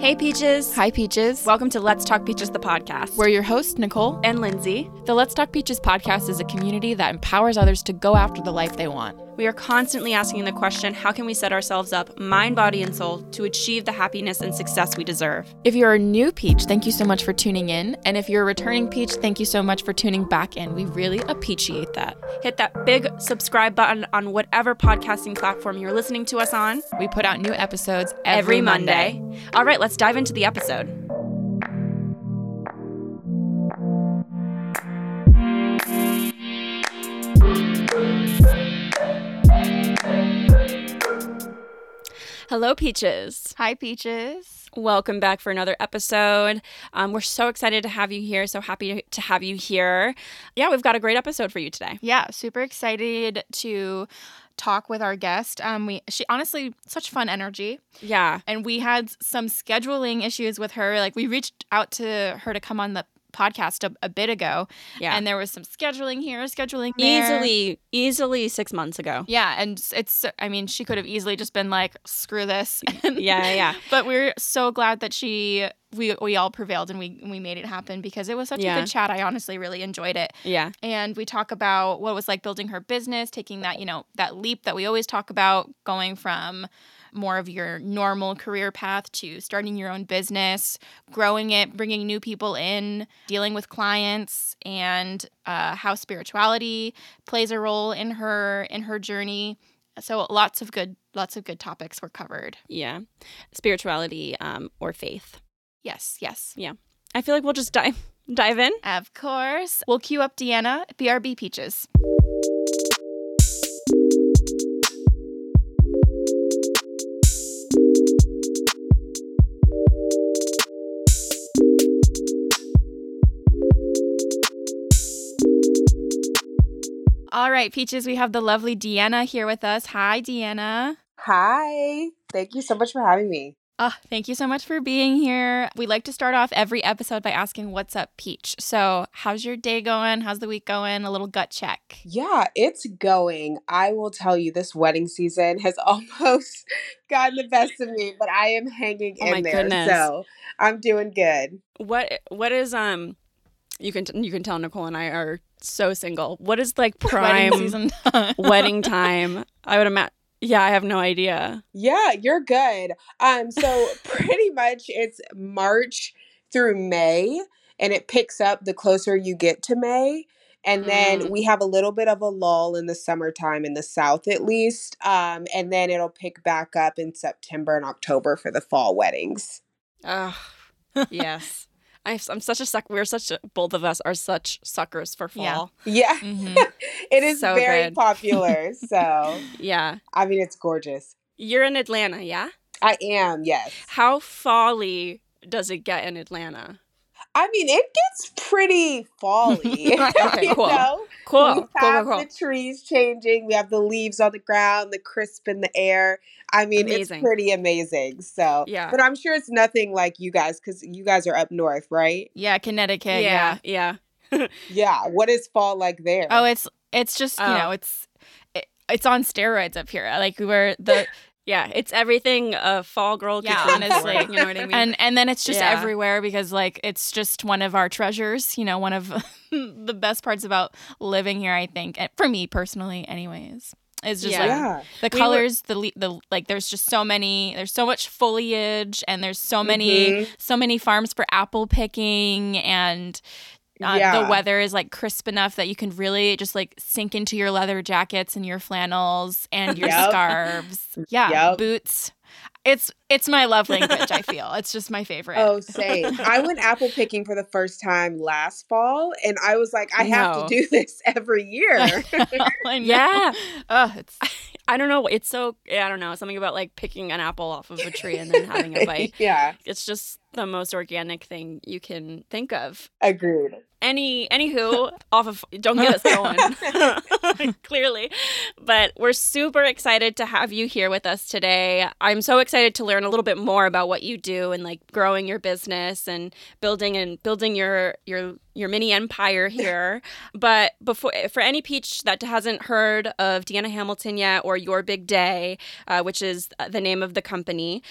Hey, Peaches. Hi, Peaches. Welcome to Let's Talk Peaches, the podcast. We're your hosts, Nicole. and Lindsay. The Let's Talk Peaches podcast is a community that empowers others to go after the life they want. We are constantly asking the question how can we set ourselves up, mind, body, and soul, to achieve the happiness and success we deserve? If you're a new Peach, thank you so much for tuning in. And if you're a returning Peach, thank you so much for tuning back in. We really appreciate that. Hit that big subscribe button on whatever podcasting platform you're listening to us on We put out new episodes every, every Monday. All right, let's dive into the episode. Hello, Peaches. Hi, Peaches. Welcome back for another episode. Um, we're so excited to have you here. So happy to have you here. Yeah, we've got a great episode for you today. Yeah, super excited to talk with our guest. Um, we she honestly such fun energy, Yeah. and we had some scheduling issues with her. Like we reached out to her to come on the podcast a, a bit ago, Yeah. and there was some scheduling here, scheduling there. easily, easily six months ago. Yeah, and it's I mean, she could have easily just been like, screw this. Yeah, yeah. but we're so glad that she we we all prevailed and we we made it happen because it was such Yeah. a good chat. I honestly really enjoyed it. Yeah. And we talk about what it was like building her business, taking that, you know, that leap that we always talk about, going from more of your normal career path to starting your own business, growing it, bringing new people in, dealing with clients, and uh, how spirituality plays a role in her in her journey. So lots of good lots of good topics were covered. Yeah. Spirituality um, or faith. Yes, yes. Yeah. I feel like we'll just dive dive in. Of course. We'll queue up Deanna, BRB Peaches. All right, Peaches, we have the lovely Deanna here with us. Hi, Deanna. Hi. Thank you so much for having me. Oh, thank you so much for being here. We like to start off every episode by asking, What's up, Peach? So, how's your day going? How's the week going? A little gut check. Yeah, it's going. I will tell you, this wedding season has almost gotten the best of me, but I am hanging Oh in my there. goodness. So I'm doing good. What what is um you can you can tell Nicole and I are so single. What is like prime Wedding season. wedding time? I would imagine. Yeah, I have no idea. Yeah, you're good. Um, so pretty much it's March through May, and it picks up the closer you get to May. And then Mm. we have a little bit of a lull in the summertime in the south, at least. Um, and then it'll pick back up in September and October for the fall weddings. Ugh. yes. I, I'm such a suck. We're such a, both of us are such suckers for Yeah. fall. Yeah, Mhm. it is So very good. popular. So, Yeah. I mean, it's gorgeous. You're in Atlanta, yeah? I am, yes. How folly does it get in Atlanta? I mean, it gets pretty fally. Okay, you cool. know? Cool. we Cool, cool, have cool. the trees changing. We have the leaves on the ground, the crisp in the air. I mean, Amazing. it's pretty amazing. So, Yeah. But I'm sure it's nothing like you guys because you guys are up north, right? Yeah, Connecticut. Yeah. yeah. Yeah. Yeah. What is fall like there? Oh, it's it's just you Oh. know it's it, it's on steroids up here. Like we were the Yeah. It's everything a fall girl could Yeah, honestly. You know what I mean? and and then it's just Yeah. everywhere because like it's just one of our treasures. You know, one of the best parts about living here. I think, for me personally, anyways. Is just Yeah. like yeah. the We were- colors, the le- the like. There's just so many. There's so much foliage, and there's so many Mhm. so many farms for apple picking and uh, Yeah. the weather is like crisp enough that you can really just like sink into your leather jackets and your flannels and your Yep. scarves yeah Yep. boots it's it's my love language i feel it's just my favorite Oh, same. I went apple picking for the first time last fall, and I was like, I have to do this every year. I know. Yeah. oh it's I don't know. It's so I don't know something about like picking an apple off of a tree and then having a bite. yeah, It's just the most organic thing you can think of. agreed. Any anywho, off of don't get us going. Clearly. But we're super excited to have you here with us today. I'm so excited to learn a little bit more about what you do and like growing your business and building and building your your your mini empire here. but before for any peach that hasn't heard of Deanna Hamilton yet or Your Big Day, uh, which is the name of the company,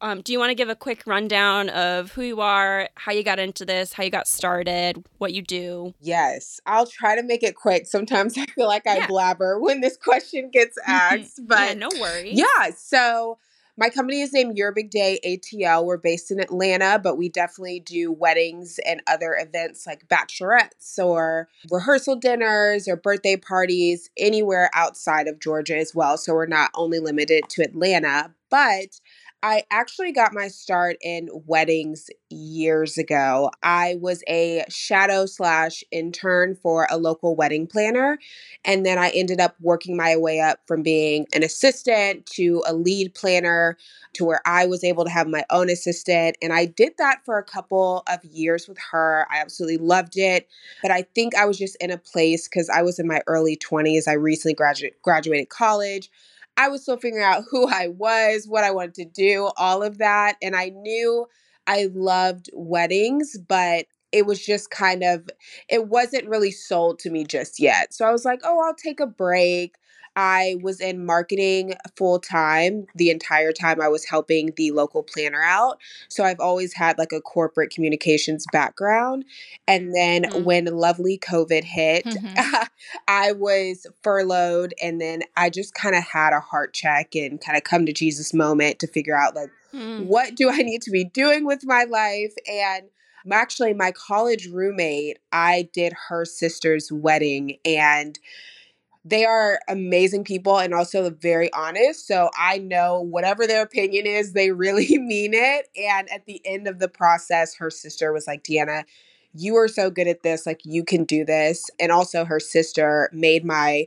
Um, do you want to give a quick rundown of who you are, how you got into this, how you got started, what you do? Yes, I'll try to make it quick. Sometimes I feel like I Yeah. blabber when this question gets asked, but yeah, no worries. Yeah. So my company is named Your Big Day ATL. We're based in Atlanta, but we definitely do weddings and other events like bachelorettes or rehearsal dinners or birthday parties anywhere outside of Georgia as well. So we're not only limited to Atlanta, but I actually got my start in weddings years ago. I was a shadow slash intern for a local wedding planner. And then I ended up working my way up from being an assistant to a lead planner to where I was able to have my own assistant. And I did that for a couple of years with her. I absolutely loved it. But I think I was just in a place because I was in my early 20s. I recently gradu- graduated college. I was still figuring out who I was, what I wanted to do, all of that. And I knew I loved weddings, but it was just kind of, it wasn't really sold to me just yet. So I was like, oh, I'll take a break. I was in marketing full time the entire time I was helping the local planner out. So I've always had like a corporate communications background. And then Mhm. when lovely COVID hit, Mhm. I was furloughed and then I just kind of had a heart check and kind of come to Jesus moment to figure out like Mm. what do I need to be doing with my life and actually my college roommate I did her sister's wedding and they are amazing people and also very honest. So I know whatever their opinion is, they really mean it. And at the end of the process, her sister was like, Deanna, you are so good at this. Like, you can do this. And also, her sister made my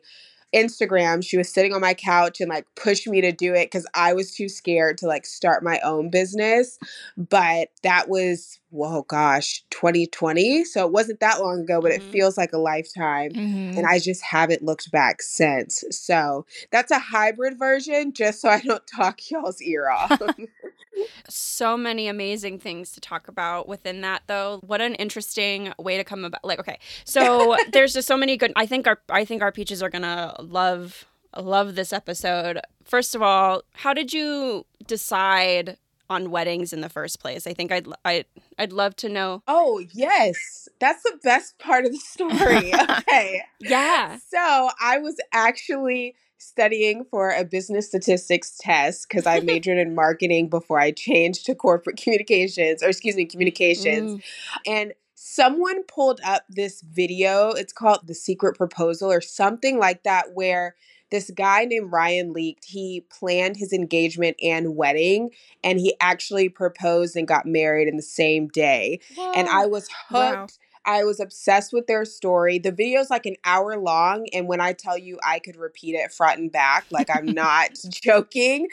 Instagram. She was sitting on my couch and like pushed me to do it because I was too scared to like start my own business. But that was, whoa, gosh, 2020. So it wasn't that long ago, but it Mhm. feels like a lifetime Mhm. and I just haven't looked back since. So that's a hybrid version, just so I don't talk y'all's ear off. so many amazing things to talk about within that though what an interesting way to come about like okay so there's just so many good i think our i think our peaches are gonna love love this episode first of all how did you decide on weddings in the first place i think i'd i'd, I'd love to know oh, yes. That's the best part of the story. Okay. yeah So I was actually studying for a business statistics test because I majored in marketing before I changed to corporate communications, or excuse me, communications. Mm. and someone pulled up this video. It's called The Secret Proposal or something like that, where this guy named Ryan Leak. He planned his engagement and wedding, and he actually proposed and got married in the same day. And I was hooked. Wow. I was obsessed with their story. The video's like an hour long, and when I tell you I could repeat it front and back, like I'm not joking,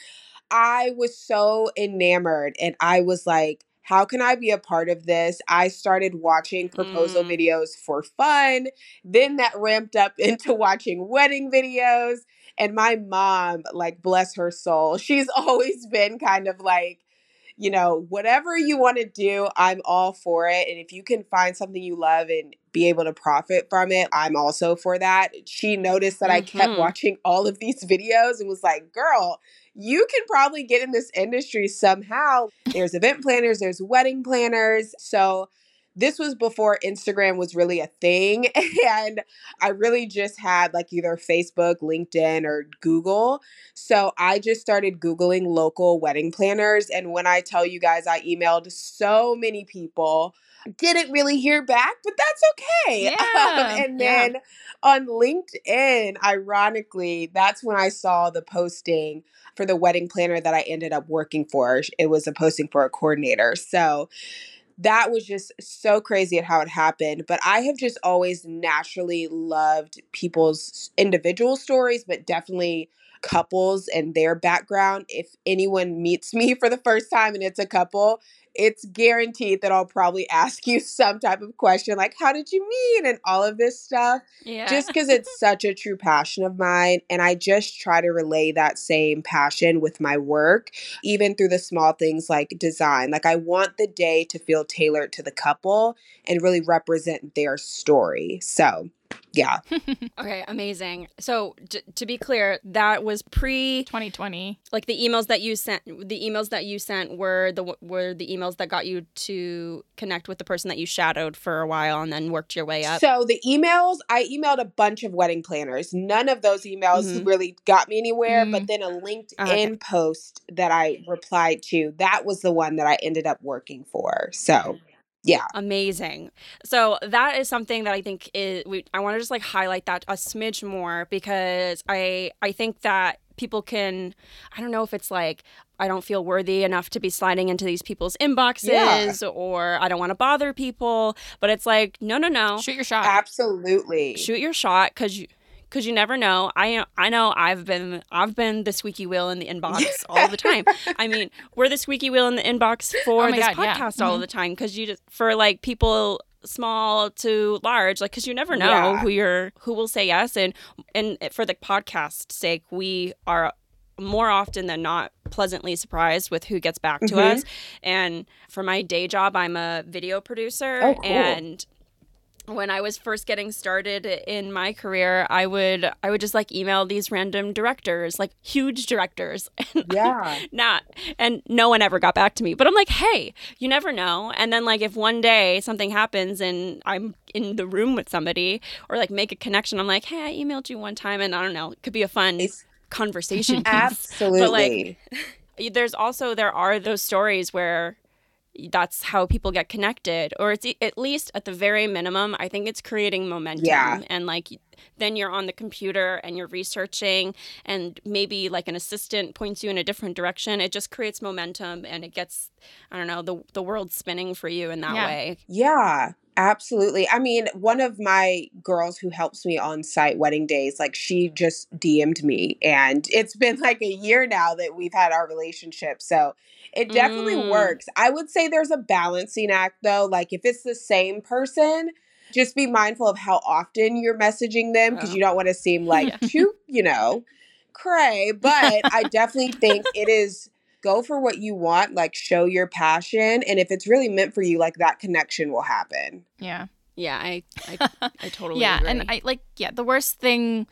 I was so enamored and I was like, how can I be a part of this? I started watching proposal Mm. videos for fun. Then that ramped up into watching wedding videos. And my mom, like, bless her soul, she's always been kind of like, you know, whatever you want to do, I'm all for it. And if you can find something you love and be able to profit from it, I'm also for that. She noticed that I kept Mhm. watching all of these videos and was like, girl, you can probably get in this industry somehow. There's event planners, there's wedding planners. So this was before Instagram was really a thing. And I really just had like either Facebook, LinkedIn, or Google. So I just started Googling local wedding planners. And when I tell you guys, I emailed so many people. Didn't really hear back, but that's okay. Um, yeah, and yeah. then on LinkedIn, ironically, that's when I saw the posting for the wedding planner that I ended up working for. It was a posting for a coordinator. So that was just so crazy at how it happened. But I have just always naturally loved people's individual stories, but definitely couples and their background. If anyone meets me for the first time and it's a couple, it's guaranteed that I'll probably ask you some type of question like, How did you meet? and all of this stuff yeah just because it's such a true passion of mine. And I just try to relay that same passion with my work, even through the small things like design. Like, I want the day to feel tailored to the couple and really represent their story. So yeah. Okay, amazing. So j- to be clear, that was pre 2020. like the emails that you sent. The emails that you sent were the were the emails that got you to connect with the person that you shadowed for a while and then worked your way up. So the emails, I emailed a bunch of wedding planners. None of those emails Mhm. really got me anywhere, Mm. but then a LinkedIn Okay. post that I replied to, that was the one that I ended up working for. So, yeah. Amazing. So that is something that I think is we I want to just like highlight that a smidge more because I I think that people can I don't know if it's like I don't feel worthy enough to be sliding into these people's inboxes or I don't want to bother people, but it's like no no no. Shoot your shot. Absolutely. Shoot your shot cuz you cuz you never know. I I know I've been I've been the squeaky wheel in the inbox all the time. I mean, we're the squeaky wheel in the inbox for Oh this God, yeah. podcast all Mhm. the time because you just for like people small to large like because you never know Yeah. who you're who will say yes and and for the podcast sake we are more often than not pleasantly surprised with who gets back to Mhm. us and for my day job i'm a video producer Oh, cool. and when I was first getting started in my career, I would I would just like email these random directors, like huge directors, and Yeah. not and no one ever got back to me. But I'm like, hey, you never know. And then like if one day something happens and I'm in the room with somebody or like make a connection, I'm like, hey, I emailed you one time, and I don't know, it could be a fun It's conversation Absolutely. piece. absolutely. There's also there are those stories where that's how people get connected or it's at least at the very minimum i think it's creating momentum Yeah. and like then you're on the computer and you're researching and maybe like an assistant points you in a different direction it just creates momentum and it gets i don't know the the world spinning for you in that Yeah. way Yeah, absolutely. I mean, one of my girls who helps me on site wedding days, like she just DM'd me, and it's been like a year now that we've had our relationship. So it definitely Mm. works. I would say there's a balancing act though. Like if it's the same person, just be mindful of how often you're messaging them because Oh. you don't want to seem like Yeah. too, you know, cray. But I definitely think it is go for what you want, like show your passion. And if it's really meant for you, like that connection will happen. Yeah. yeah i i, I totally yeah, agree. and I like yeah, the worst thing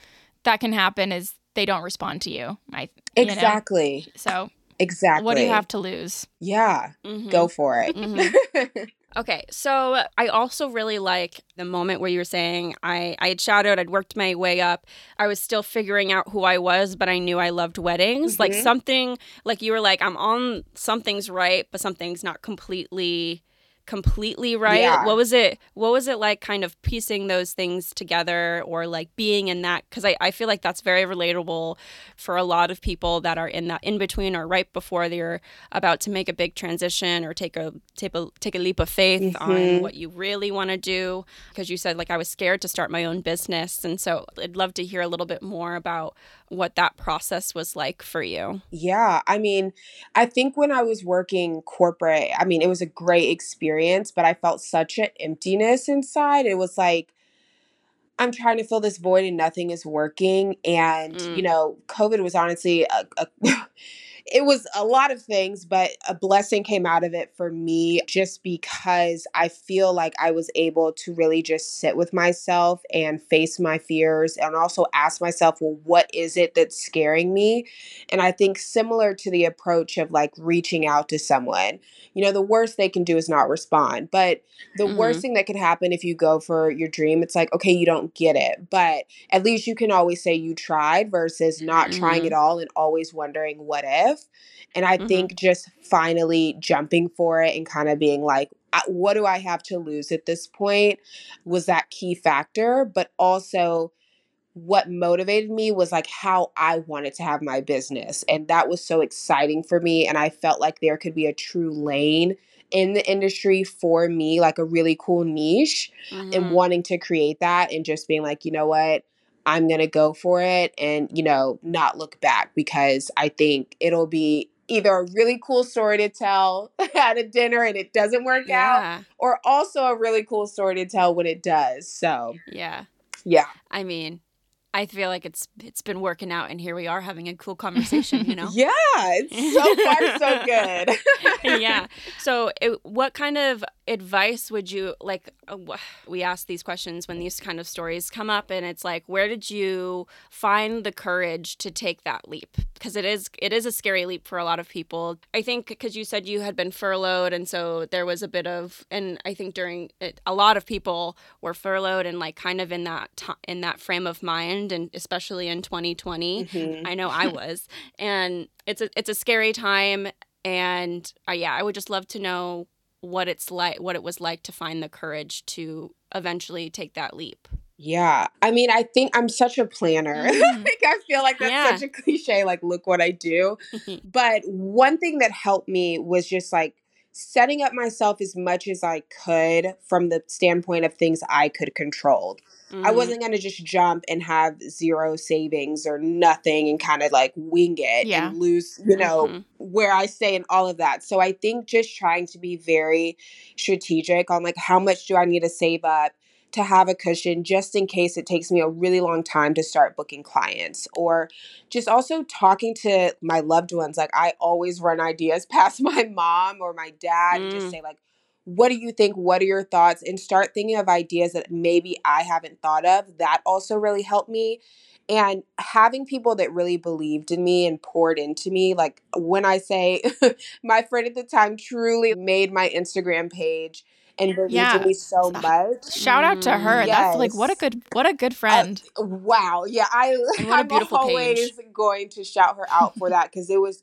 that can happen is they don't respond to you. I you know? Exactly. So Exactly. what do you have to lose? Yeah. Mhm. Go for it. Mhm. Okay, so I also really like the moment where you were saying I I had shadowed, I'd worked my way up. I was still figuring out who I was, but I knew I loved weddings. Like Mhm. something like you were like I'm on something's right, but something's not completely completely right. Yeah. What was it what was it like kind of piecing those things together or like being in that cuz I I feel like that's very relatable for a lot of people that are in that in between or right before they're about to make a big transition or take a take a take a leap of faith on Mhm. what you really want to do because you said like I was scared to start my own business and so I'd love to hear a little bit more about what that process was like for you. Yeah, I mean, I think when I was working corporate, I mean, it was a great experience, but I felt such an emptiness inside. It was like I'm trying to fill this void and nothing is working. And, Mm. you know, COVID was honestly a, a it was a lot of things, but a blessing came out of it for me just because I feel like I was able to really just sit with myself and face my fears and also ask myself, well, what is it that's scaring me? And I think similar to the approach of like reaching out to someone, you know, the worst they can do is not respond. But the worst thing that could happen if you go for your dream, it's like, okay, you don't get it. But at least you can always say you tried versus not trying Mhm. it all and always wondering what if. And I Mhm. think just finally jumping for it and kind of being like, what do I have to lose at this point was that key factor. But also, what motivated me was like how I wanted to have my business. And that was so exciting for me. And I felt like there could be a true lane in the industry for me, like a really cool niche, and Mhm. wanting to create that and just being like, you know what? I'm going to go for it and, you know, not look back because I think it'll be either a really cool story to tell at a dinner and it doesn't work out, or also a really cool story to tell when it does. So, Yeah. yeah. I mean, I feel like it's it's been working out and here we are having a cool conversation, you know. Yeah, it's so far so good. yeah. So, it, what kind of advice would you like uh, we ask these questions when these kind of stories come up and it's like where did you find the courage to take that leap because it is it is a scary leap for a lot of people i think because you said you had been furloughed and so there was a bit of and i think during it, a lot of people were furloughed and like kind of in that t- in that frame of mind and especially in 2020 mm-hmm. i know i was and it's a it's a scary time and uh, yeah i would just love to know what it's like what it was like to find the courage to eventually take that leap yeah i mean i think i'm such a planner mm-hmm. like i feel like that's yeah. such a cliche like look what i do but one thing that helped me was just like setting up myself as much as i could from the standpoint of things i could control Mm-hmm. I wasn't going to just jump and have zero savings or nothing and kind of like wing it yeah. and lose, you know, mm-hmm. where I stay and all of that. So I think just trying to be very strategic on like how much do I need to save up to have a cushion just in case it takes me a really long time to start booking clients or just also talking to my loved ones like I always run ideas past my mom or my dad mm. and just mm. say like what do you think? What are your thoughts? And start thinking of ideas that maybe I haven't thought of. That also really helped me. And having people that really believed in me and poured into me, like when I say my friend at the time truly made my Instagram page and believed yeah. in me so much. Shout out to her. Yes. That's like what a good what a good uh, friend. Uh, wow. Yeah, I what a beautiful I'm always page. going to shout her out for that because it was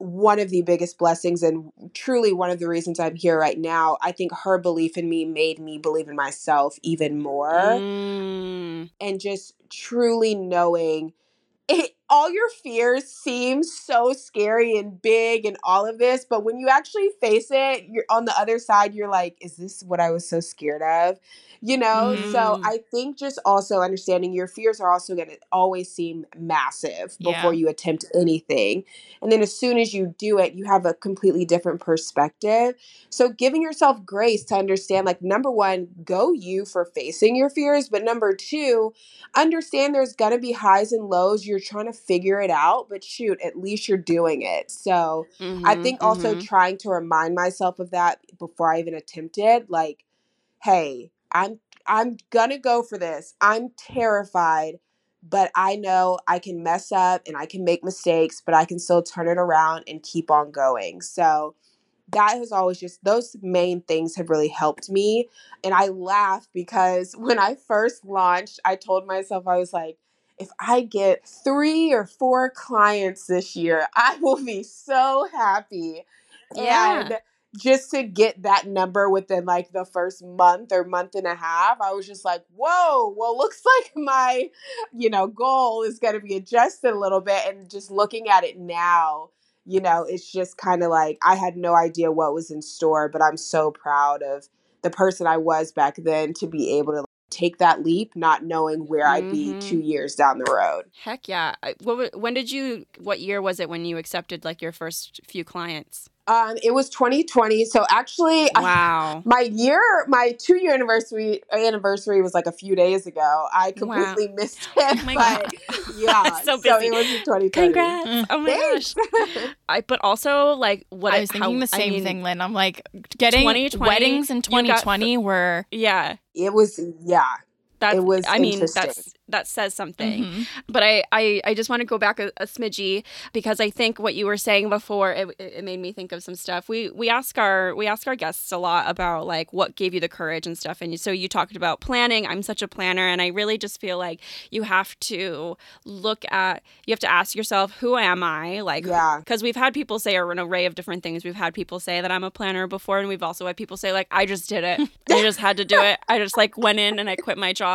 one of the biggest blessings and truly one of the reasons I'm here right now. I think her belief in me made me believe in myself even more. Mm. And just truly knowing it, all your fears seem so scary and big and all of this, but when you actually face it, you're on the other side, you're like, is this what I was so scared of? You know? Mm. So I think just also understanding your fears are also going to always seem massive before yeah. you attempt anything. And then as soon as you do it, you have a completely different perspective. So giving yourself grace to understand, like, number one, go you for facing your fears, but number two, understand there's going to be highs and lows. You're trying to figure it out, but shoot, at least you're doing it. So mm-hmm, I think also mm-hmm. trying to remind myself of that before I even attempted, like, hey, I'm I'm gonna go for this. I'm terrified, but I know I can mess up and I can make mistakes, but I can still turn it around and keep on going. So that has always just those main things have really helped me. And I laugh because when I first launched, I told myself I was like, if I get three or four clients this year, I will be so happy. Yeah. And just to get that number within like the first month or month and a half, I was just like, whoa, well, looks like my, you know, goal is going to be adjusted a little bit. And just looking at it now, you know, it's just kind of like I had no idea what was in store, but I'm so proud of the person I was back then to be able to take that leap not knowing where mm-hmm. I'd be 2 mm-hmm. years down the road. Heck yeah. What when did you what year was it when you accepted like your first few clients? Um, it was 2020. So actually, wow, I, my year, my two year anniversary anniversary was like a few days ago. I completely wow. missed it. Oh my but God. yeah, so, busy. so it was 2020. Congrats! Mm. Oh my Thanks. gosh. I but also like what I was thinking how, the same I mean, thing, Lynn. I'm like getting weddings in 2020 got, were yeah. It was yeah. That it was. I mean, that's that says something. Mm-hmm. But I, I, I just want to go back a, a, smidgy because I think what you were saying before it, it made me think of some stuff. We we ask our we ask our guests a lot about like what gave you the courage and stuff. And so you talked about planning. I'm such a planner, and I really just feel like you have to look at you have to ask yourself who am I like yeah because we've had people say an array of different things. We've had people say that I'm a planner before, and we've also had people say like I just did it. I just had to do it. I just like went in and I quit my job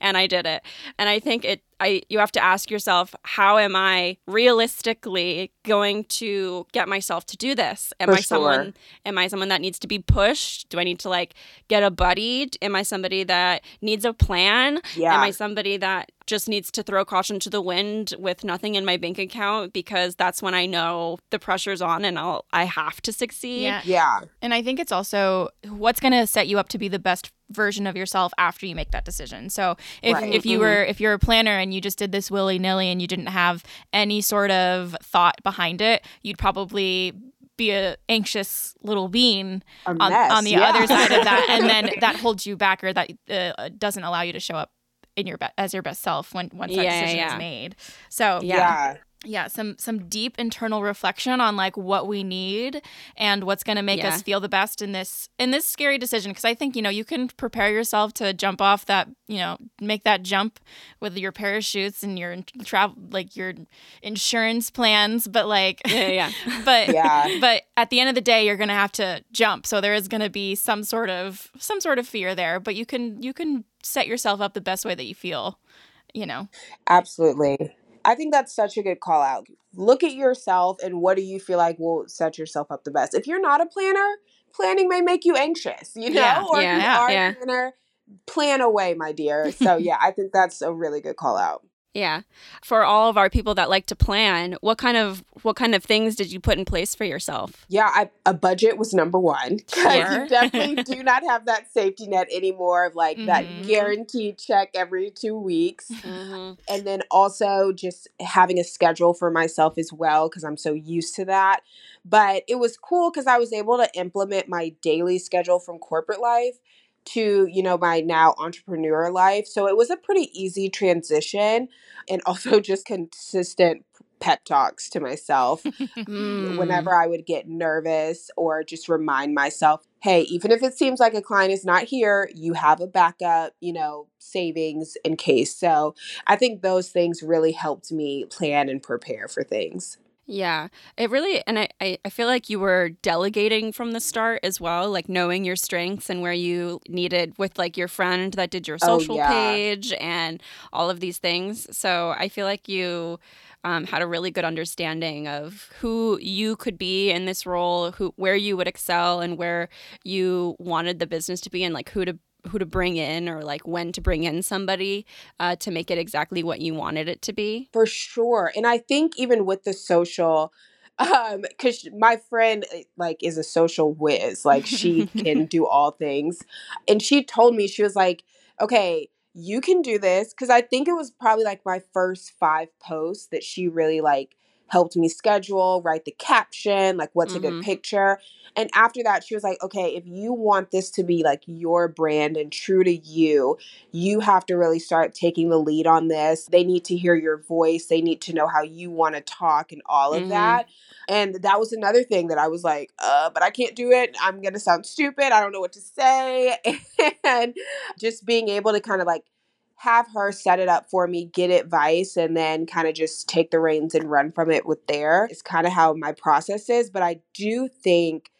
and I did it. And I think it I you have to ask yourself, how am I realistically going to get myself to do this? Am For I someone am I someone that needs to be pushed? Do I need to like get a buddy? Am I somebody that needs a plan? Yeah. Am I somebody that just needs to throw caution to the wind with nothing in my bank account because that's when I know the pressure's on and I'll I have to succeed. Yeah. yeah. And I think it's also what's going to set you up to be the best version of yourself after you make that decision. So if right. if you mm-hmm. were if you're a planner and you just did this willy nilly and you didn't have any sort of thought behind it, you'd probably be a anxious little bean on, on the yeah. other side of that and then that holds you back or that uh, doesn't allow you to show up in your be- as your best self when once that Yeah, decision yeah. is made so Yeah. Yeah. yeah some some deep internal reflection on like what we need and what's going to make Yeah. us feel the best in this in this scary decision because i think you know you can prepare yourself to jump off that you know make that jump with your parachutes and your travel like your insurance plans but like Yeah, yeah. but Yeah. but at the end of the day you're going to have to jump so there is going to be some sort of some sort of fear there but you can you can set yourself up the best way that you feel you know Absolutely. I think that's such a good call out. Look at yourself and what do you feel like will set yourself up the best. If you're not a planner, planning may make you anxious, you know? Yeah, or yeah, if you are yeah. a planner, plan away, my dear. So yeah, I think that's a really good call out. Yeah. For all of our people that like to plan, what kind of what kind of things did you put in place for yourself? Yeah, I, a budget was number one. Sure. You definitely do not have that safety net anymore of like that Mhm. guaranteed check every two weeks. Mm-hmm. and then also just having a schedule for myself as well because I'm so used to that. But it was cool because I was able to implement my daily schedule from corporate life to you know my now entrepreneur life so it was a pretty easy transition and also just consistent pep talks to myself Mm. whenever I would get nervous or just remind myself, hey, even if it seems like a client is not here, you have a backup, you know, savings in case. So I think those things really helped me plan and prepare for things. Yeah, it really, and I, I, I feel like you were delegating from the start as well, like knowing your strengths and where you needed with like your friend that did your Oh, social yeah. page and all of these things. So I feel like you um, had a really good understanding of who you could be in this role, who where you would excel, and where you wanted the business to be, and like who to who to bring in or like when to bring in somebody uh, to make it exactly what you wanted it to be. For sure. And I think even with the social, um, because my friend eh, like is a social whiz, like she can do all things. And she told me, she was like, okay, you can do this. Cause I think it was probably like my first five posts that she really like helped me schedule, write the caption, like what's a Mhm. good picture. And after that, she was like, okay, if you want this to be like your brand and true to you, you have to really start taking the lead on this. They need to hear your voice. They need to know how you want to talk and all of Mhm. that. And that was another thing that I was like, uh, but I can't do it. I'm going to sound stupid. I don't know what to say. and just being able to kind of like have her set it up for me, get advice, and then kind of just take the reins and run from it with there. It's kind of how my process is. But I do think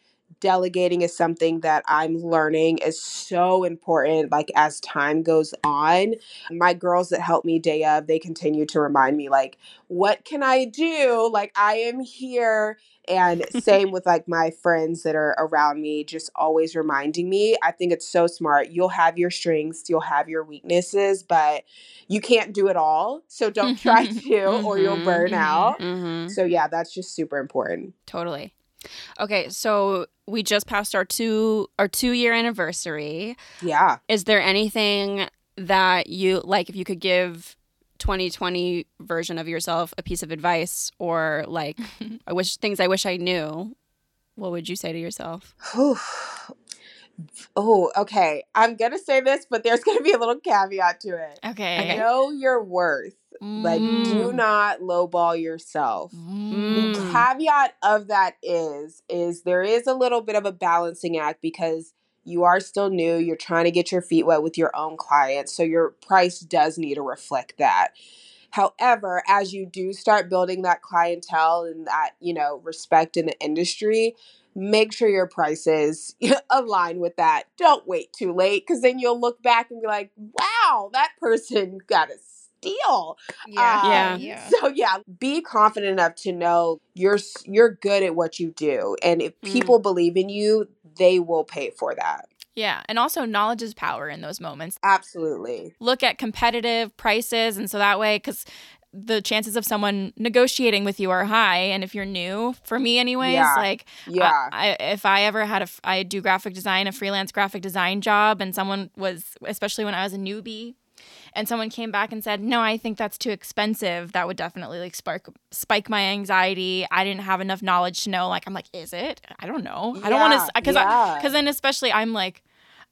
delegating is something that I'm learning is so important like as time goes on. My girls that help me day of, they continue to remind me like what can I do? Like I am here and same with like my friends that are around me just always reminding me. I think it's so smart. You'll have your strengths, you'll have your weaknesses, but you can't do it all. So don't try to or you'll burn mhm. out. Mm-hmm. So yeah, that's just super important. Totally. Okay, so we just passed our two our two year anniversary. Yeah. Is there anything that you like if you could give 2020 version of yourself a piece of advice or like I wish things I wish I knew, what would you say to yourself? Oh, okay. I'm gonna say this, but there's gonna be a little caveat to it. okay, Okay. Know your worth. Like, do Mm. not lowball yourself. Mm. The caveat of that is, is there is a little bit of a balancing act because you are still new. You're trying to get your feet wet with your own clients, so your price does need to reflect that. However, as you do start building that clientele and that, you know, respect in the industry, make sure your prices align with that. Don't wait too late because then you'll look back and be like, wow, that person got a steal. yeah, Um, yeah. So yeah, be confident enough to know you're you're good at what you do, and if Mm. people believe in you, they will pay for that. Yeah, and also knowledge is power in those moments. Absolutely. Look at competitive prices, and so that way, because the chances of someone negotiating with you are high, and if you're new, for me anyways, Yeah. like Yeah. I, I, if I ever had a i do graphic design, a freelance graphic design job, and someone was, especially when I was a newbie, and someone came back and said, "No, I think that's too expensive." That would definitely like spark spike my anxiety. I didn't have enough knowledge to know like I'm like, "Is it? I don't know. I don't want to yeah. cuz then especially I'm like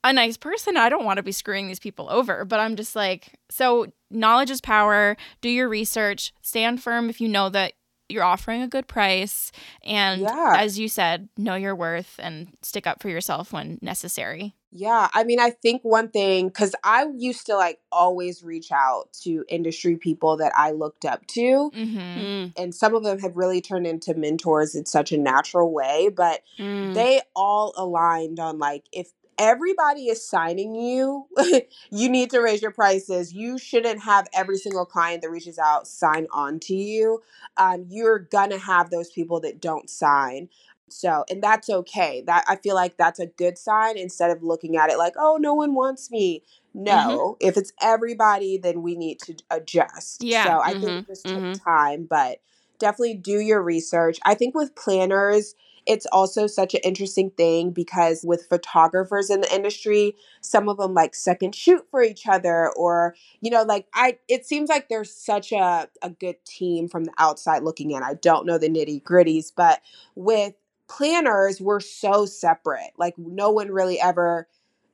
a nice person. I don't want to be screwing these people over, but I'm just like, so knowledge is power. Do your research. Stand firm if you know that you're offering a good price. And Yeah. as you said, know your worth and stick up for yourself when necessary. Yeah, I mean, I think one thing because I used to like always reach out to industry people that I looked up to, Mm-hmm. Mm, and some of them have really turned into mentors in such a natural way. But mm. they all aligned on like if everybody is signing you, you need to raise your prices. You shouldn't have every single client that reaches out sign on to you. Um, you're gonna have those people that don't sign. So, and that's okay. That I feel like that's a good sign instead of looking at it like, oh, no one wants me. No, if it's everybody, then we need to adjust. Yeah, So I mhm, think it just took mhm. time, but definitely do your research. I think with planners, it's also such an interesting thing because with photographers in the industry, some of them like second shoot for each other or you know like I it seems like there's such a a good team from the outside looking in. I don't know the nitty-gritties, but with planners, we're so separate. Like no one really ever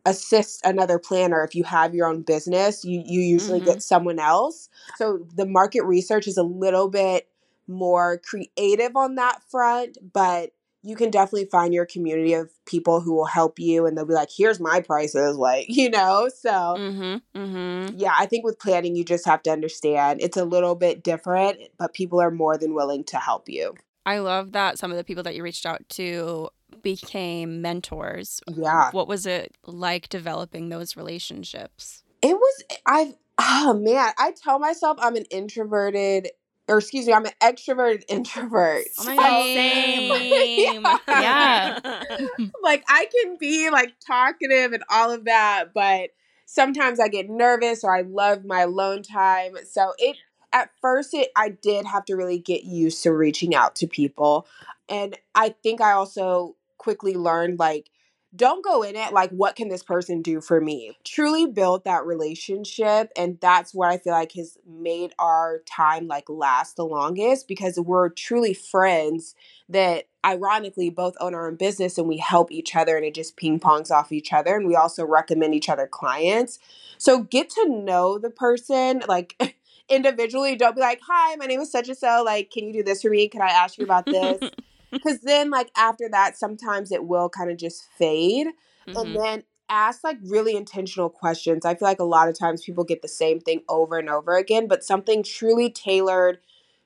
assists another planner if you have your own business you you usually Mhm. get someone else so the market research is a little bit more creative on that front but you can definitely find your community of people who will help you and they'll be like here's my prices like you know so Mm-hmm. Mm-hmm. yeah i think with planning you just have to understand it's a little bit different but people are more than willing to help you I love that some of the people that you reached out to became mentors. yeah What was it like developing those relationships? It was I've oh man, I tell myself I'm an introverted or excuse me, I'm an extroverted introvert. Oh my So- god, Same. same. Yeah. like I can be like talkative and all of that, but sometimes I get nervous or I love my alone time. So it at first it I did have to really get used to reaching out to people. And I think I also quickly learned like don't go in it like what can this person do for me? Truly build that relationship and that's what i feel like has made our time like last the longest because we're truly friends that ironically both own our own business and we help each other and it just ping pongs off each other and we also recommend each other clients. So get to know the person like individually don't be like hi my name is such and so like can you do this for me? Can i ask you about this because then like after that sometimes it will kind of just fade and Mhm. then ask like really intentional questions i feel like a lot of times people get the same thing over and over again but something truly tailored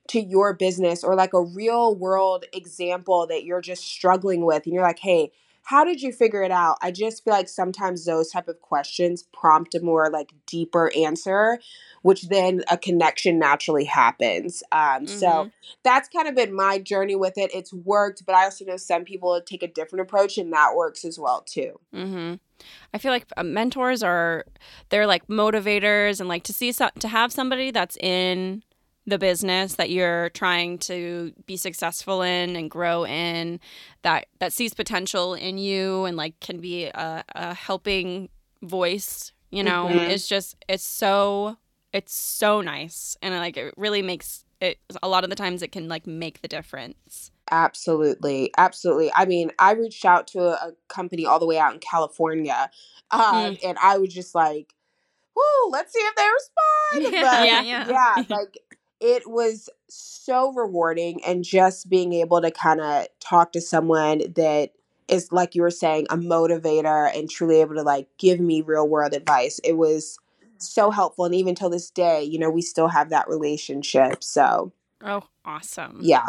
to your business or like a real world example that you're just struggling with and you're like hey how did you figure it out i just feel like sometimes those type of questions prompt a more like deeper answer which then a connection naturally happens um so Mhm. that's kind of been my journey with it. It's worked, but I also know some people take a different approach, and that works as well too. Mm-hmm. I feel like uh, mentors are they're like motivators and like to see so- to have somebody that's in the business that you're trying to be successful in and grow in that that sees potential in you and like can be a, a helping voice you know Mhm. it's just it's so it's so nice and like it really makes it a lot of the times it can like make the difference Absolutely, absolutely. I mean, I reached out to a, a company all the way out in California, um, and I was just like, "Woo, let's see if they respond." Yeah, yeah. yeah, like it was so rewarding, and just being able to kind of talk to someone that is like you were saying a motivator and truly able to like give me real world advice. It was so helpful, and even till this day, you know, we still have that relationship. So oh awesome yeah.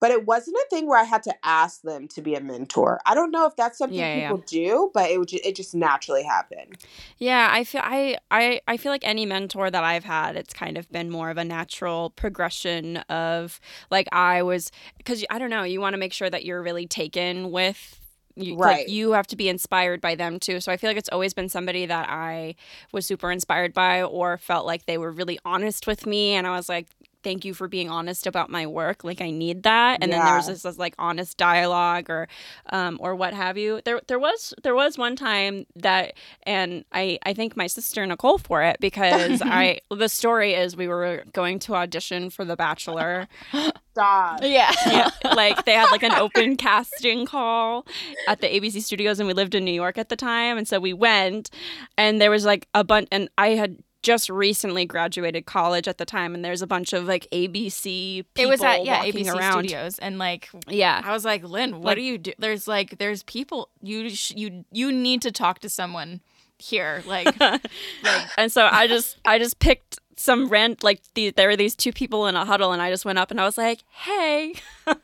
But it wasn't a thing where I had to ask them to be a mentor. I don't know if that's something Yeah, yeah, people do, but it would ju- it just naturally happened. Yeah, I feel I, I I feel like any mentor that I've had, it's kind of been more of a natural progression of like I was because I don't know, you want to make sure that you're really taken with. You, Right. Like you have to be inspired by them too. So I feel like it's always been somebody that I was super inspired by or felt like they were really honest with me. And I was like, thank you for being honest about my work. Like I need that. And then there was this, this like honest dialogue or um or what have you. There there was there was one time that and I I thank my sister Nicole for it because I the story is we were going to audition for The Bachelor. Stop. Yeah. yeah, like they had like an open casting call at the ABC studios and we lived in New York at the time and so we went and there was like a bunch and I had just recently graduated college at the time and there's a bunch of like ABC people It was at yeah ABC around. Studios, and like Yeah. I was like, Lynn, what Like- do you do? There's like there's people you sh- you you need to talk to someone here. Like and so I just I just picked some rent like the, there were these two people in a huddle and I just went up and I was like, "Hey."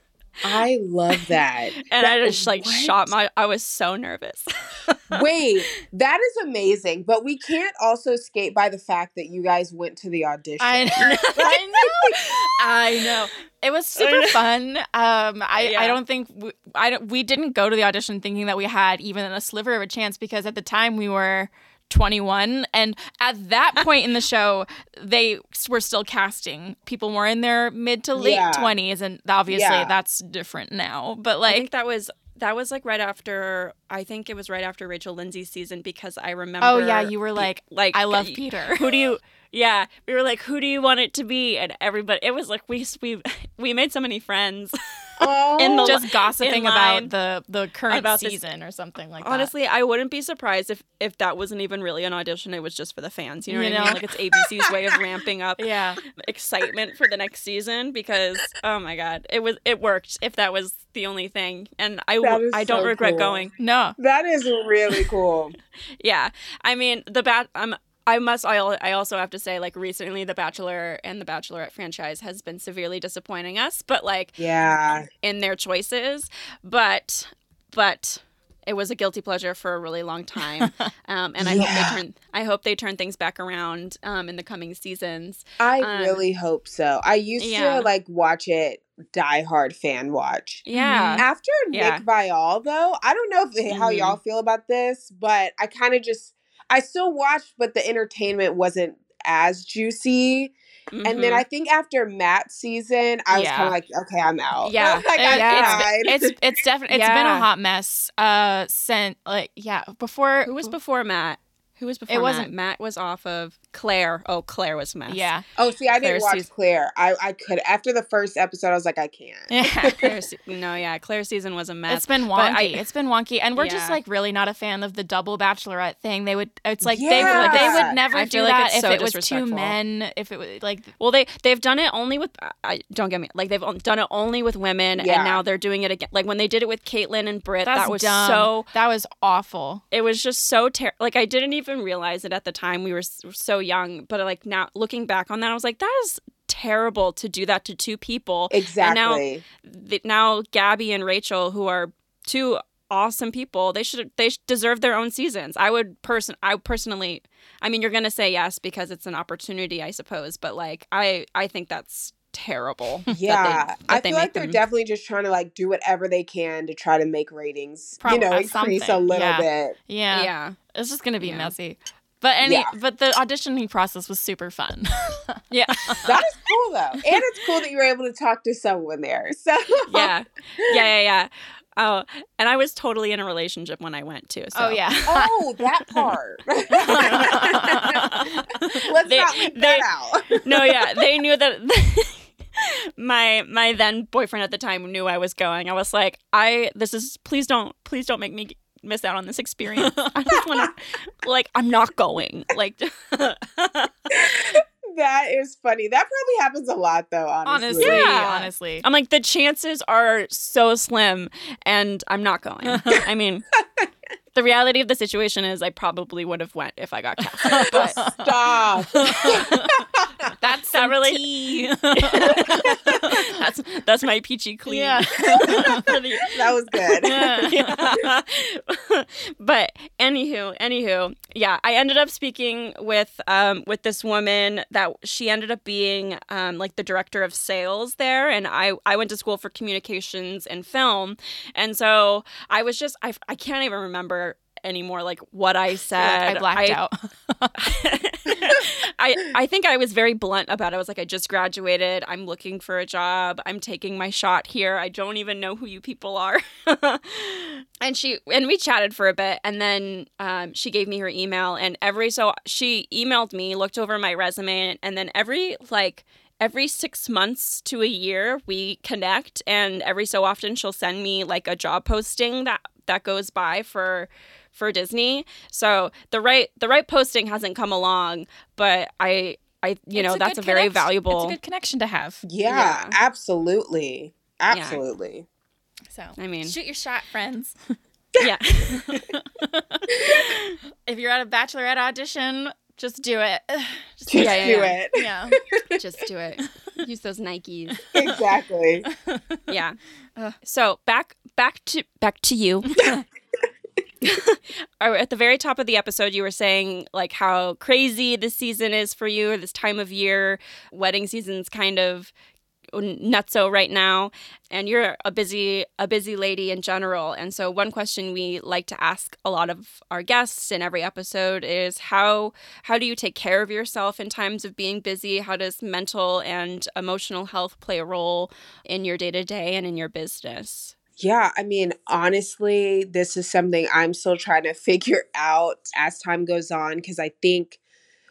I love that. And I just like what? shot my I was so nervous. Wait, that is amazing. But we can't also skate by the fact that you guys went to the audition. I know, I know, I know. It was super fun. Um, I, Yeah. I don't think we, I don't, we didn't go to the audition thinking that we had even a sliver of a chance because at the time we were 21 and at that point in the show they were still casting people more in their mid to late Yeah. 20s and obviously Yeah. that's different now but I like think that was that was like right after I think it was right after Rachel Lindsay's season because I remember oh yeah you were like like I love Peter Who do you yeah, we were like, who do you want it to be? And everybody, it was like we we we made so many friends. Oh, in the- just gossiping in line about the the current about this- season or something like that Honestly, I wouldn't be surprised if if that wasn't even really an audition. It was just for the fans. You know You what I know? mean? Like it's ABC's way of ramping up yeah excitement for the next season because oh my god, it was it worked. If that was the only thing, and I That w- is I don't so regret cool. going. no that is really cool. Yeah, I mean the bat. I'm. Um, I must. I, I also have to say, like recently, The Bachelor and The Bachelorette franchise has been severely disappointing us. But like Yeah. in their choices, but but it was a guilty pleasure for a really long time. Um, and I hope they turn. I hope they turn things back around um, in the coming seasons. I Um, really hope so. I used yeah. to like watch it die hard fan watch. Yeah. After Yeah. Nick Viall, though, I don't know if, how Mhm. y'all feel about this, but I kind of just I still watched, but the entertainment wasn't as juicy. And then Mhm. I think after Matt's season, I was Yeah. kind of like, okay, I'm out. Yeah. like, I yeah. tried. it's it's definitely it's been a hot mess uh since like yeah before who was before Matt? Who was before? It Matt? wasn't- Matt. was off of Claire. Oh, Claire was mess. yeah oh, see, I didn't Claire's watch season- Claire. I I could after the first episode, I was like, I can't. yeah Claire, no, yeah, Claire's season was a mess. It's been wonky. I- it's been wonky, and we're just like really not a fan of the double bachelorette thing. They would, it's like they Yeah. would, they would never I do feel like that it's if so it was two men. If it was like, Well, they they've done it only with I don't get me like they've done it only with women, Yeah. and now they're doing it again. Like when they did it with Kaitlyn and Britt, that's that was dumb. so. that was awful. It was just so terrible. like I didn't even realize it at the time. We were so young, but like now looking back on that, I was like, that is terrible to do that to two people. Exactly. The, now Gabby and Rachel, who are two awesome people, they should they deserve their own seasons. I would person I personally, I mean, you're gonna say yes because it's an opportunity, I suppose, but like I I think that's terrible. that they- Yeah, that I they feel like they're them- definitely just trying to like do whatever they can to try to make ratings, Prob- you know, increase a little yeah. bit. Yeah, yeah. it's just gonna be Yeah. messy. But any, Yeah. but the auditioning process was super fun. Yeah. That is cool though, and it's cool that you were able to talk to someone there. So yeah. Yeah, yeah, yeah. Oh, and I was totally in a relationship when I went too. So. oh yeah, oh, that part. Let's They- not leave they- that out. no, yeah, they knew that. my my then boyfriend at the time knew I was going. I was like, I this is please don't please don't make me miss out on this experience. I just want to like I'm not going. Like That is funny. That probably happens a lot though. Honestly, honestly, Yeah. honestly, I'm like the chances are so slim, and I'm not going. I mean. The reality of the situation is, I probably would have went if I got cast. but Stop. That's That really- that's that's my peachy clean. Yeah. The- that was good. Yeah. but anywho, anywho, yeah, I ended up speaking with um with this woman that she ended up being um like the director of sales there, and I I went to school for communications and film, and so I was just I I can't even remember anymore like what I said. I blacked out. I I think I was very blunt about it. I was like, I just graduated. I'm looking for a job. I'm taking my shot here. I don't even know who you people are. and she and we chatted for a bit, and then um, she gave me her email, and every so she emailed me, looked over my resume, and then every like every six months to a year we connect and every so often she'll send me like a job posting that that goes by for for Disney. So the right the right posting hasn't come along, but I I you It's know a that's good a very connect- valuable It's a good connection to have. Yeah, Yeah. absolutely. Absolutely. So I mean shoot your shot, friends. yeah. if you're at a bachelorette audition, just do it. Just Just Yeah, yeah, do yeah. it. yeah. Just do it. Use those Nikes. exactly. Yeah. So back back to back to you. At the very top of the episode, you were saying like how crazy this season is for you, or this time of year. Wedding season's kind of nutso right now, and you're a busy a busy lady in general. And so, one question we like to ask a lot of our guests in every episode is how how do you take care of yourself in times of being busy? How does mental and emotional health play a role in your day to day and in your business? Yeah, I mean, honestly, this is something I'm still trying to figure out as time goes on because I think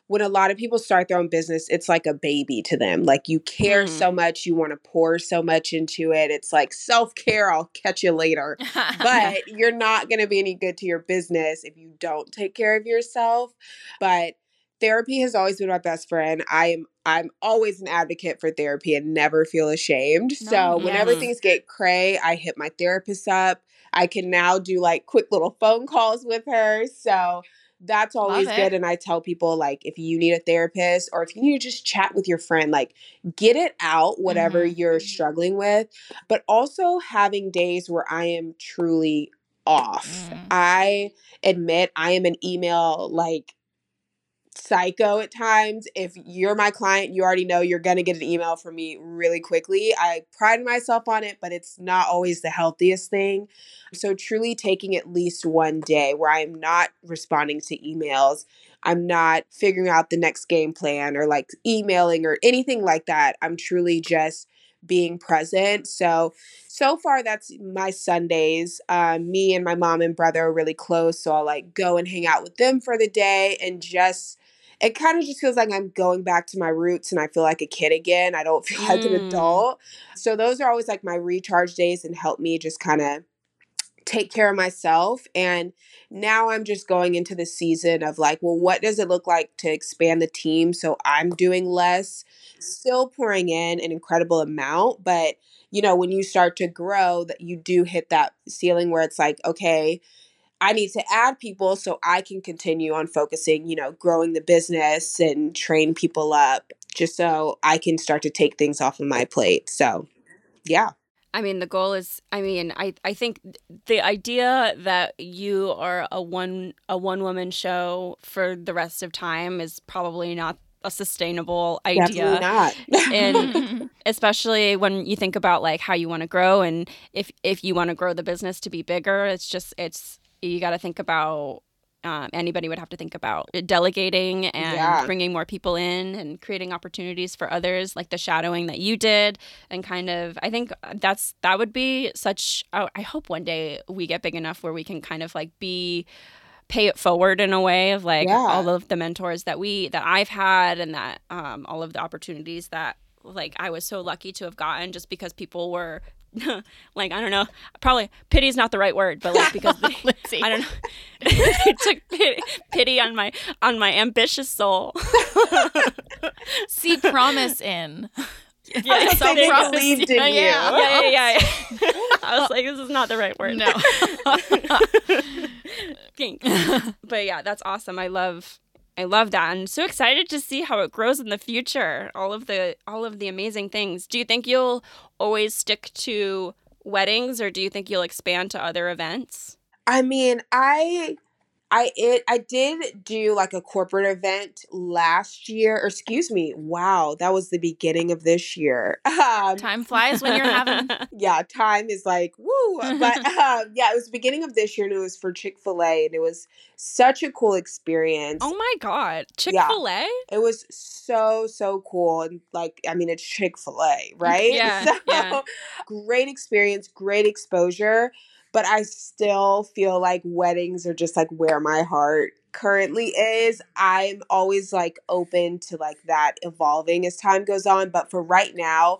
when a lot of people start their own business, it's like a baby to them. Like you care Mm. so much, you want to pour so much into it. It's like self care, I'll catch you later. But you're not going to be any good to your business if you don't take care of yourself. But therapy has always been my best friend. I am I'm always an advocate for therapy and never feel ashamed. so whenever things get cray, I hit my therapist up. I can now do like quick little phone calls with her. So that's always good. And I tell people like if you need a therapist or if you need to just chat with your friend, like get it out, whatever Mhm. you're struggling with. But also having days where I am truly off. Mm. I admit I am an email like psycho at times. If you're my client, you already know you're going to get an email from me really quickly. I pride myself on it, but it's not always the healthiest thing. So, truly taking at least one day where I'm not responding to emails, I'm not figuring out the next game plan or like emailing or anything like that. I'm truly just being present. So, so far that's my Sundays. Um, me and my mom and brother are really close, so I'll like go and hang out with them for the day and just. It kind of just feels like I'm going back to my roots and I feel like a kid again. I don't feel like an Mm. adult. So those are always like my recharge days and help me just kind of take care of myself. And now I'm just going into the season of like, well, what does it look like to expand the team so I'm doing less, still pouring in an incredible amount, but you know, when you start to grow, that you do hit that ceiling where it's like, okay, I need to add people so I can continue on focusing, you know, growing the business and train people up just so I can start to take things off of my plate. So, yeah. I mean, the goal is. I mean, I I think the idea that you are a one a one woman show for the rest of time is probably not a sustainable idea. Definitely not. And especially when you think about like how you want to grow and if if you want to grow the business to be bigger, it's just it's you got to think about. Um, anybody would have to think about delegating and Yeah. bringing more people in and creating opportunities for others, like the shadowing that you did, and kind of. I think that's that would be such. I I hope one day we get big enough where we can kind of like be pay it forward in a way of like Yeah. all of the mentors that we that I've had and that um, all of the opportunities that like I was so lucky to have gotten just because people were like I don't know probably pity is not the right word but like because they, Lindsay. I don't know they took pity, pity on my on my ambitious soul See promise in. yeah So so they they- believed in Yeah, you. yeah. yeah yeah yeah I was like this is not the right word No. Thanks. but yeah, that's awesome. I love I love that. I'm so excited to see how it grows in the future. All of the all of the amazing things. Do you think you'll always stick to weddings or do you think you'll expand to other events? I mean, I I it I did do like a corporate event last year, or excuse me, wow, that was the beginning of this year. Um, Time flies when you're having. yeah, time is like woo. But um, yeah, it was the beginning of this year, and it was for Chick Fil A, and it was such a cool experience. oh my god, Chick Fil A! It was so so cool, and like I mean, it's Chick Fil A, right? Yeah, So yeah. great experience, great exposure. But I still feel like weddings are just like where my heart currently is. I'm always like open to like that evolving as time goes on. But for right now,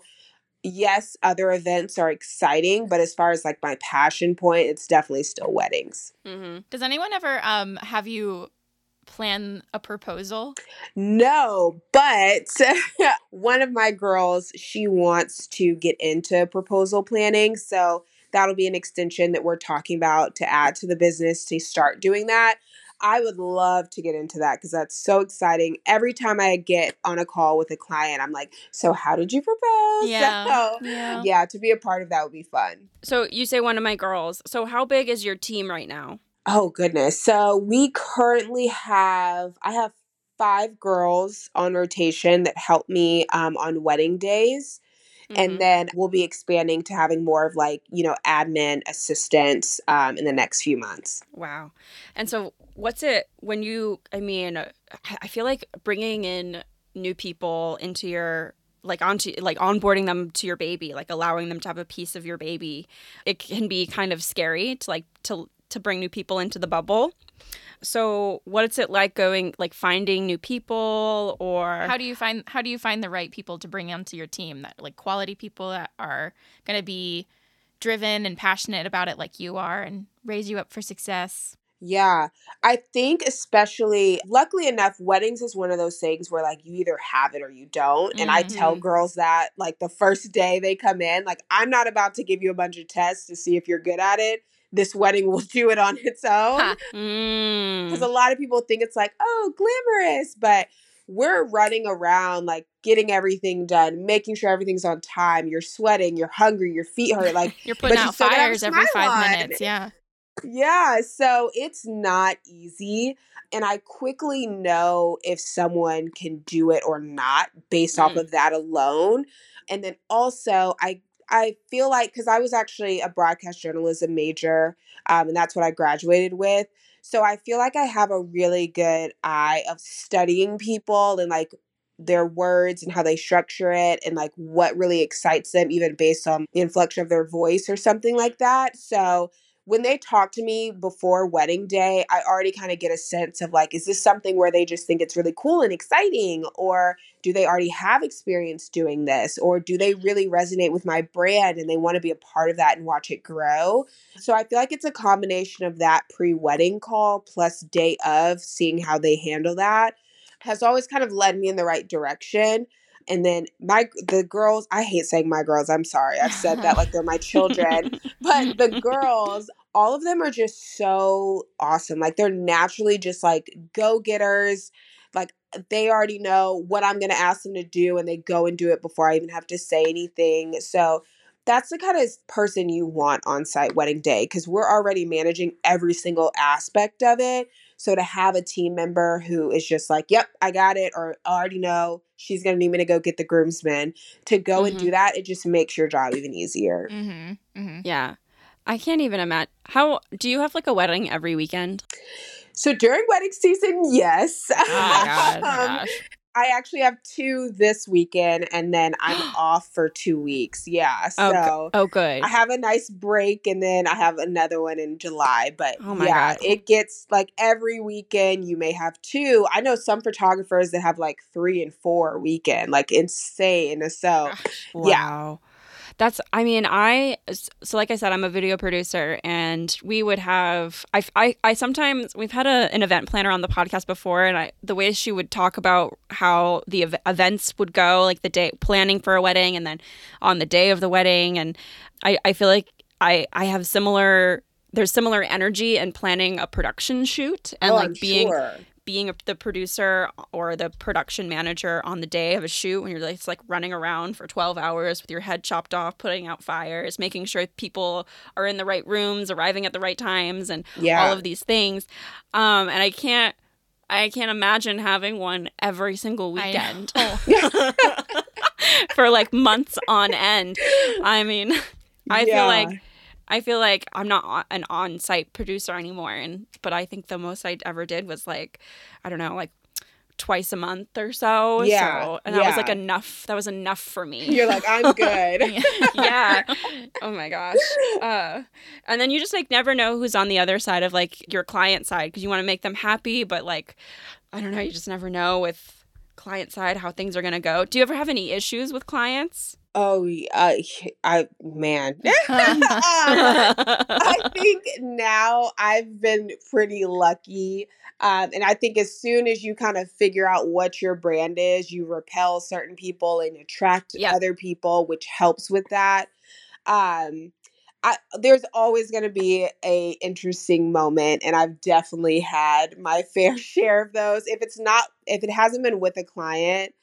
yes, other events are exciting. But as far as like my passion point, it's definitely still weddings. Mm-hmm. Does anyone ever um have you plan a proposal? No, but one of my girls, she wants to get into proposal planning. So that'll be an extension that we're talking about to add to the business to start doing that. I would love to get into that because that's so exciting. Every time I get on a call with a client, I'm like, So, how did you propose? Yeah. So, Yeah. yeah, to be a part of that would be fun. So you say one of my girls. So how big is your team right now? Oh goodness. So we currently have I have five girls on rotation that help me um, on wedding days. Mhm. And then we'll be expanding to having more of like, you know, admin assistants um, in the next few months. Wow. And so, what's it when you, I mean, I I feel like bringing in new people into your, like, onto, like, onboarding them to your baby, like, allowing them to have a piece of your baby, it can be kind of scary to, like, to, to bring new people into the bubble. So, what is it like going, like, finding new people or. How do you find how do you find the right people to bring onto your team that like quality people that are going to be driven and passionate about it like you are and raise you up for success? Yeah, I think especially, luckily enough, weddings is one of those things where like you either have it or you don't. And I tell Mhm. girls that like the first day they come in, like, I'm not about to give you a bunch of tests to see if you're good at it. This wedding will do it on its own. Ha. Mm. because a lot of people think it's like oh glamorous but we're running around like getting everything done making sure everything's on time you're sweating you're hungry your feet hurt like You're putting you out still gotta have a fires every 5 on. minutes. Yeah. yeah so it's not easy and i quickly know if someone can do it or not based off Mm. of that alone and then also i i feel like because i was actually a broadcast journalism major um, and that's what i graduated with so i feel like i have a really good eye of studying people and like their words and how they structure it and like what really excites them even based on the inflection of their voice or something like that so when they talk to me before wedding day, I already kind of get a sense of like, is this something where they just think it's really cool and exciting? Or do they already have experience doing this? Or do they really resonate with my brand and they want to be a part of that and watch it grow? So I feel like it's a combination of that pre wedding call plus day of seeing how they handle that has always kind of led me in the right direction. And then my the girls, I hate saying my girls. I'm sorry. I've said that like they're my children but the girls all of them are just so awesome like they're naturally just like go-getters like they already know what i'm going to ask them to do and they go and do it before i even have to say anything so that's the kind of person you want on site wedding day because we're already managing every single aspect of it so to have a team member who is just like yep i got it or I already know she's going to need me to go get the groomsmen to go and Mhm. do that it just makes your job even easier Mhm. Mhm. Yeah. I can't even imagine. How do you have like a wedding every weekend? So during wedding season, yes. Oh my god. Um, gosh. I actually have two this weekend and then I'm off for two weeks. Yeah. Oh, So go- Oh, good. I have a nice break and then I have another one in July. But Oh my yeah, God. it gets like every weekend you may have two. I know some photographers that have like three and four weekend, like insane. So yeah. That's, I mean, I, so like I said, I'm a video producer and we would have, I, I, I sometimes, we've had a, an event planner on the podcast before and I, the way she would talk about how the ev- events would go, like the day planning for a wedding and then on the day of the wedding. And I, I feel like I, I have similar, there's similar energy in planning a production shoot and oh, like I'm being, sure. Being a, the producer or the production manager on the day of a shoot when you're like, it's like running around for 12 hours with your head chopped off, putting out fires, making sure people are in the right rooms, arriving at the right times, and Yeah. all of these things. Um, and I can't. I can't imagine having one every single weekend for like months on end. I mean, I feel like I feel like I'm not an on-site producer anymore, and but I think the most I ever did was like, I don't know, like twice a month or so. Yeah, so, and that was like enough. That was enough for me. You're like, I'm good. yeah. Oh my gosh. Uh, and then you just like never know who's on the other side of like your client side because you want to make them happy, but like I don't know, you just never know with client side how things are gonna go. Do you ever have any issues with clients? Oh, uh, I man. I think now I've been pretty lucky. Um, and I think as soon as you kind of figure out what your brand is, you repel certain people and attract Yeah. other people, which helps with that. Um, I, there's always going to be a interesting moment, and I've definitely had my fair share of those. If it's not, if it hasn't been with a client,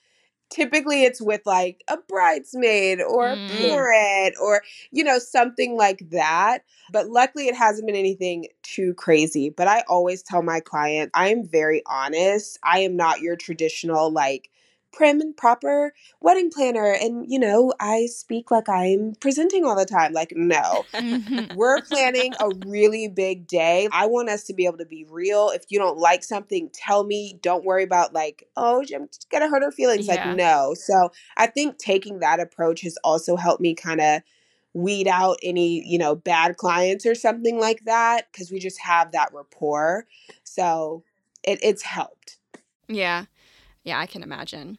typically it's with like a bridesmaid or a Mm. parent or you know something like that but luckily it hasn't been anything too crazy but i always tell my client i am very honest i am not your traditional like prim and proper wedding planner and you know i speak like i'm presenting all the time like no Mhm. we're planning a really big day. I want us to be able to be real. If you don't like something, tell me. Don't worry about like, oh, I'm just gonna hurt her feelings. Yeah. Like, no. So I think taking that approach has also helped me kind of weed out any, you know, bad clients or something like that because we just have that rapport. So it, it's helped. Yeah. Yeah, I can imagine.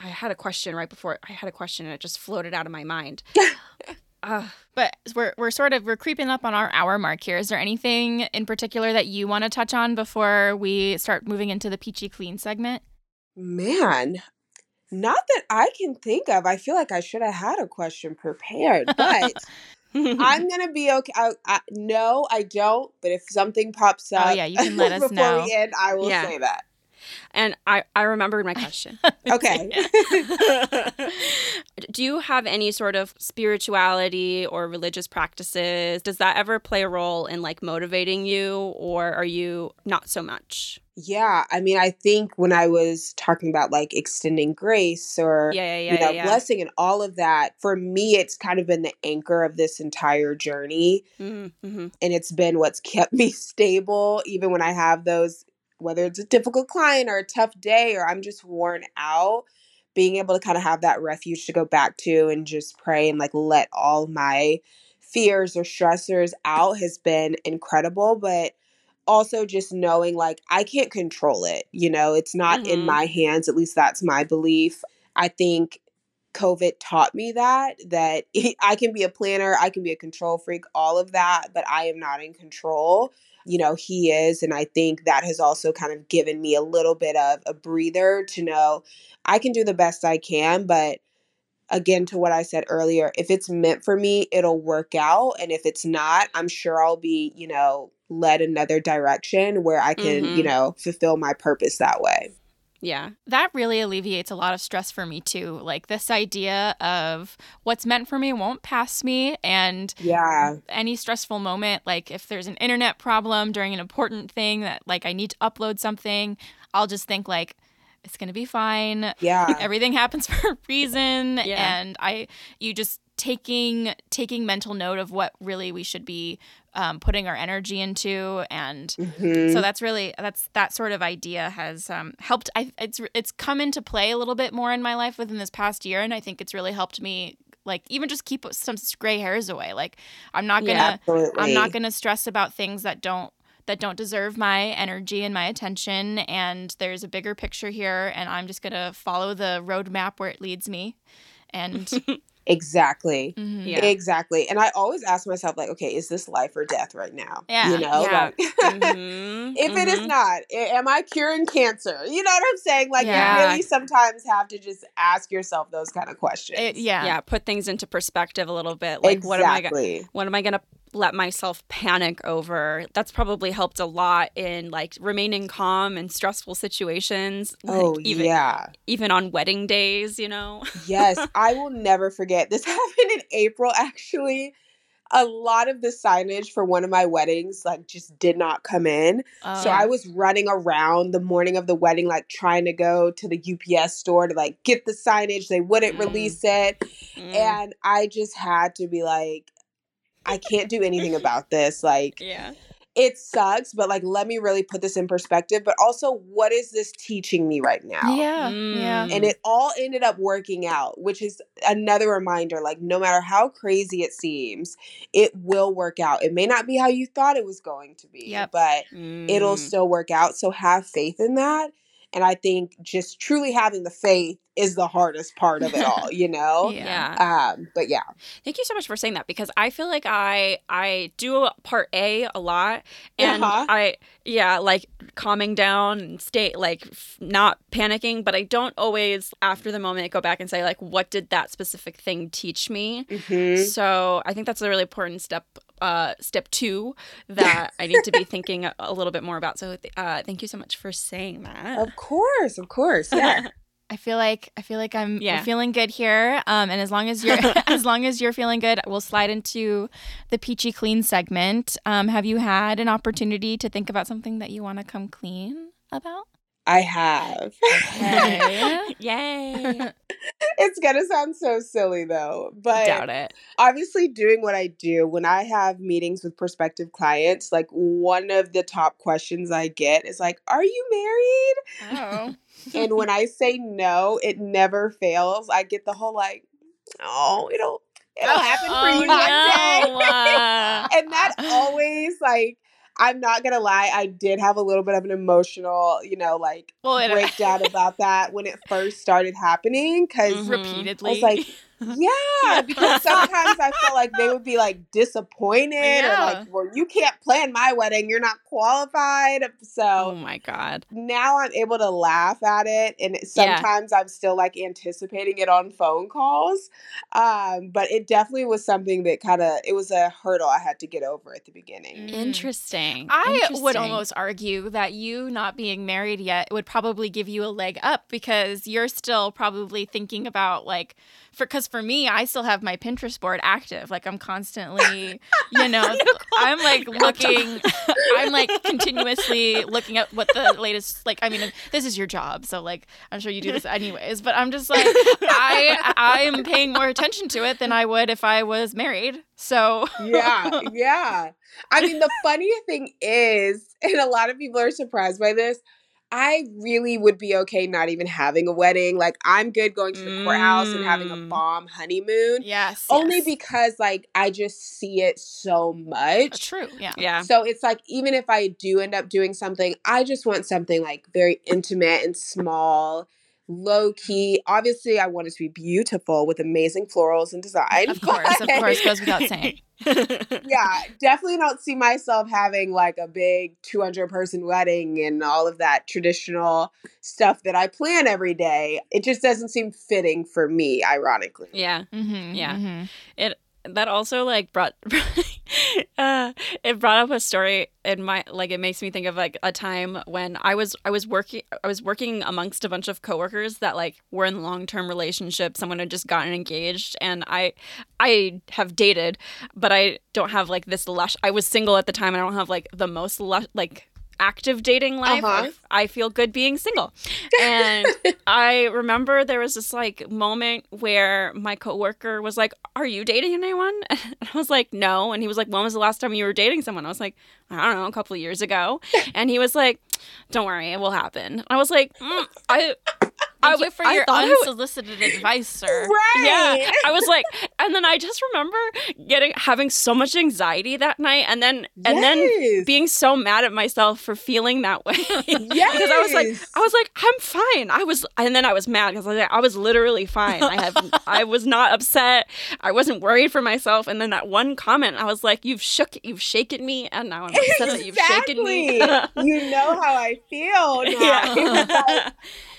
I had a question right before I had a question and it just floated out of my mind. uh, But we're we're sort of we're creeping up on our hour mark here. Is there anything in particular that you want to touch on before we start moving into the peachy clean segment? Man, not that I can think of. I feel like I should have had a question prepared, but. I'm gonna be okay. I, I, no, I don't. But if something pops up, Oh, yeah, you can let us before know. we end, I will Yeah. say that. And I, I remembered my question. Okay. Do you have any sort of spirituality or religious practices? Does that ever play a role in like motivating you or are you not so much? yeah, I mean, I think when I was talking about like extending grace or Yeah, yeah, yeah. you know yeah, blessing and all of that, for me, it's kind of been the anchor of this entire journey, Mhm, mhm. and it's been what's kept me stable, even when I have those, whether it's a difficult client or a tough day or I'm just worn out. Being able to kind of have that refuge to go back to and just pray and like let all my fears or stressors out has been incredible. But also just knowing like I can't control it. You know, it's not in Mhm. my hands. At least that's my belief. I think COVID taught me that that I can be a planner, I can be a control freak, all of that, but I am not in control. You know, he is and I think that has also kind of given me a little bit of a breather to know I can do the best I can, but again to what I said earlier, if it's meant for me, it'll work out. And if it's not, I'm sure I'll be, you know, led another direction where I can, you Mhm. know, fulfill my purpose that way. Yeah. That really alleviates a lot of stress for me too. Like this idea of what's meant for me won't pass me and Yeah. any stressful moment like if there's an internet problem during an important thing that like I need to upload something, I'll just think like it's going to be fine. Yeah. Everything happens for a reason Yeah. and I you just taking taking mental note of what really we should be um, putting our energy into. And Mhm. so that's really that's that sort of idea has um, helped. I, it's it's come into play a little bit more in my life within this past year. And i think it's really helped me like even just keep some gray hairs away. Like i'm not gonna Yeah. I'm not gonna stress about things that don't that don't deserve my energy and my attention. And there's a bigger picture here. And i'm just gonna follow the roadmap where it leads me. And Exactly. mhm. Yeah. Exactly. And I always ask myself, like, okay, is this life or death right now? Yeah. You know, Yeah. like, Mhm, if it is mhm. not, am I curing cancer? You know what I'm saying? Like, Yeah. you really sometimes have to just ask yourself those kind of questions. It- yeah yeah, put things into perspective a little bit. Like, exactly. what am I? Go- what am I gonna let myself panic over. That's probably helped a lot in like remaining calm in stressful situations. Like, Oh, even, yeah. even on wedding days, you know. Yes, I will never forget. This happened in April, actually. A lot of the signage for one of my weddings, like, just did not come in. So Oh. I was running around the morning of the wedding, like, trying to go to the UPS store to, like, get the signage. They wouldn't Mm. release it. Mm. And I just had to be like, I can't do anything about this. Like, yeah. it sucks, but like, let me really put this in perspective. But also, what is this teaching me right now? Yeah. Yeah. Mm. And it all ended up working out, which is another reminder like, no matter how crazy it seems, it will work out. It may not be how you thought it was going to be, Yep. but it'll Mm. still work out. So have faith in that. And I think just truly having the faith is the hardest part of it all, you know? yeah. Um, but yeah. Thank you so much for saying that because I feel like I I do part A a lot and Uh-huh. I yeah like calming down and stay like f- not panicking but I don't always after the moment go back and say like what did that specific thing teach me Mhm. so I think that's a really important step uh step 2 that I need to be thinking a, a little bit more about so uh thank you so much for saying that Of course, of course. Yeah. I feel like I feel like I'm we're Yeah. feeling good here. Um, and as long as you're as long as you're feeling good, we'll slide into the peachy clean segment. Um, have you had an opportunity to think about something that you want to come clean about? I have. Okay. Yay. it's gonna sound so silly though, but Doubt it. obviously doing what I do when I have meetings with prospective clients, like one of the top questions I get is like, "Are you married?" Oh. And when I say no, it never fails. I get the whole like, "Oh, it'll it'll happen for you one day." Uh, and that always like I'm not gonna lie, I did have a little bit of an emotional, you know, like Well, breakdown about that when it first started happening because Mhm. repeatedly. I was like, yeah, because sometimes I felt like they would be like disappointed or like, well, you can't plan my wedding, you're not qualified. So, oh my god. now I'm able to laugh at it, and it, Yeah. sometimes I'm still like anticipating it on phone calls. Um, but it definitely was something that kind of it was a hurdle I had to get over at the beginning. Mm. Interesting. I would almost argue that you not being married yet would probably give you a leg up because you're still probably thinking about like for because for me I still have my Pinterest board active like I'm constantly you know I'm like looking I'm like continuously looking at what the latest like I mean this is your job so like I'm sure you do this anyways but I'm just like I I'm paying more attention to it than I would if I was married so yeah, yeah. I mean, the funny thing is, and a lot of people are surprised by this. I really would be okay not even having a wedding. Like, I'm good going to the courthouse and having a Mm. bomb honeymoon. yes Only yes. because, like, I just see it so Uh, much. true yeah Yeah. So it's like, even if I do end up doing something, I just want something like very intimate and small, low key. Obviously, I want it to be beautiful with amazing florals and design. Of course, of course, goes without saying. yeah, definitely don't see myself having like a big 200 person wedding and all of that traditional stuff that I plan every day. It just doesn't seem fitting for me, ironically. yeah. Mm-hmm, Yeah. It that also like brought uh it brought up a story in my like it makes me think of like a time when I was I was working I was working amongst a bunch of coworkers that like were in long-term relationships someone had just gotten engaged and I I have dated but I don't have like this lush I was single at the time and I don't have like the most lush like active dating life Uh-huh. I, I feel good being single and I remember there was this like moment where my coworker was like, "Are you dating anyone?" And I was like, "No." And he was like, "When was the last time you were dating someone?" I was like, "I don't know, a couple of years ago." And he was like, "Don't worry, it will happen." I was like, mm, "I." I Thank you for I your I would- unsolicited advice, sir. Right. yeah i was like and then i just remember getting having so much anxiety that night and then and then being so mad at myself for feeling that way. Because i was like i was like i'm fine. I was and then i was mad because I, was like, I was literally fine. I have i was not upset. I wasn't worried for myself. And then that one comment i was like you've shook you've shaken me. And now i'm upset that you've shaken me. You know how I feel now. yeah.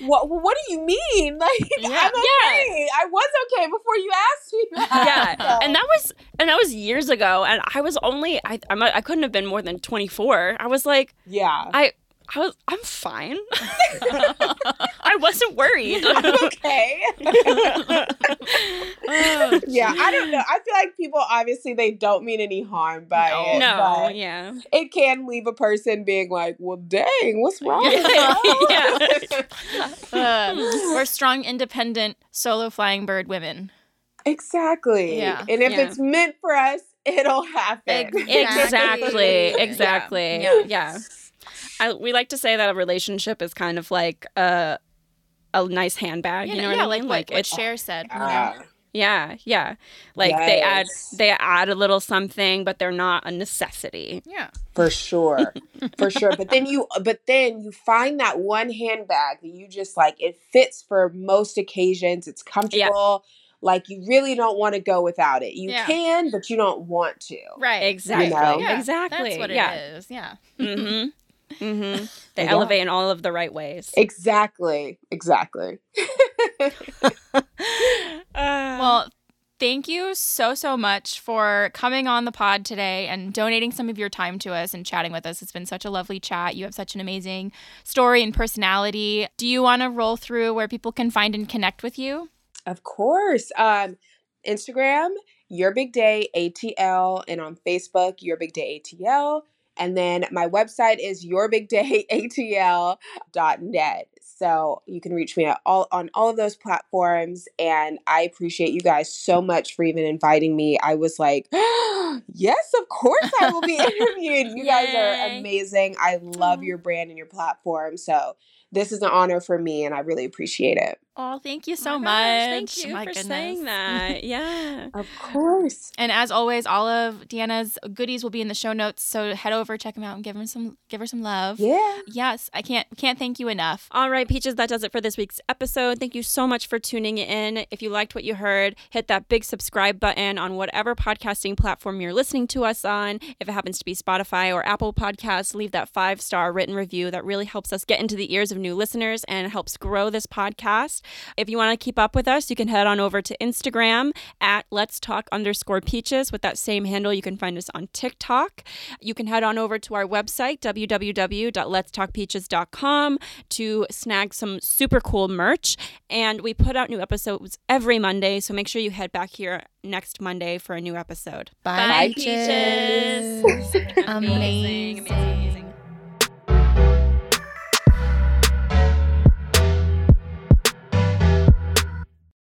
What, what do you mean? Like, Yeah. I'm okay. I was okay before you asked me that. yeah and that was and that was years ago and i was only i I'm, i couldn't have been more than 24 i was like yeah. i i was i'm fine i wasn't worried I'm okay. yeah, I don't know. I feel like people obviously they don't mean any harm by No. it. no but yeah it can leave a person being like, "Well, dang, what's wrong?" with Yeah. you?" Uh, we're strong, independent, solo flying bird women. Exactly. Yeah. And if Yeah. it's meant for us, it'll happen. exactly exactly Yeah. yeah, I, we like to say that a relationship is kind of like a a nice handbag you know yeah, what i like mean what, like what it's Cher said. you know? Ah, yeah yeah like they add they add a little something but they're not a necessity Yeah. for sure. for sure. But then you but then you find that one handbag that you just like it fits for most occasions. It's comfortable. Like you really don't want to go without it. You Yeah. can, but you don't want to. Right. exactly know? Yeah, exactly That's what yeah it is. Yeah. mm-hmm mm-hmm they Yeah. elevate in all of the right ways Exactly. Exactly. Uh, Well, thank you so, so much for coming on the pod today and donating some of your time to us and chatting with us. It's been such a lovely chat. You have such an amazing story and personality. Do you want to roll through where people can find and connect with you? Of course. Um, Instagram, Your Big Day ATL, and on Facebook, Your Big Day ATL. And then my website is yourbigdayatl.net. So you can reach me at all on all of those platforms. And I appreciate you guys so much for even inviting me. I was like, yes, of course I will be interviewed. You guys are amazing. I love your brand and your platform. So this is an honor for me, and I really appreciate it. Oh, thank you so oh my much. gosh, Thank you My for goodness. saying that. Yeah. Of course. And as always, all of Deanna's goodies will be in the show notes. So head over, check them out, and give her some give her some love. Yeah. Yes, I can't can't thank you enough. All right, Peaches, that does it for this week's episode. Thank you so much for tuning in. If you liked what you heard, hit that big subscribe button on whatever podcasting platform you're listening to us on. If it happens to be Spotify or Apple Podcasts, leave that five star written review. That really helps us get into the ears of new listeners and helps grow this podcast. If you want to keep up with us, you can head on over to Instagram at Let's Talk underscore Peaches. With that same handle, you can find us on TikTok. You can head on over to our website, www.letstalkpeaches.com, to snag some super cool merch. And we put out new episodes every Monday, so make sure you head back here next Monday for a new episode. Bye, Bye, Peaches. Peaches. Amazing.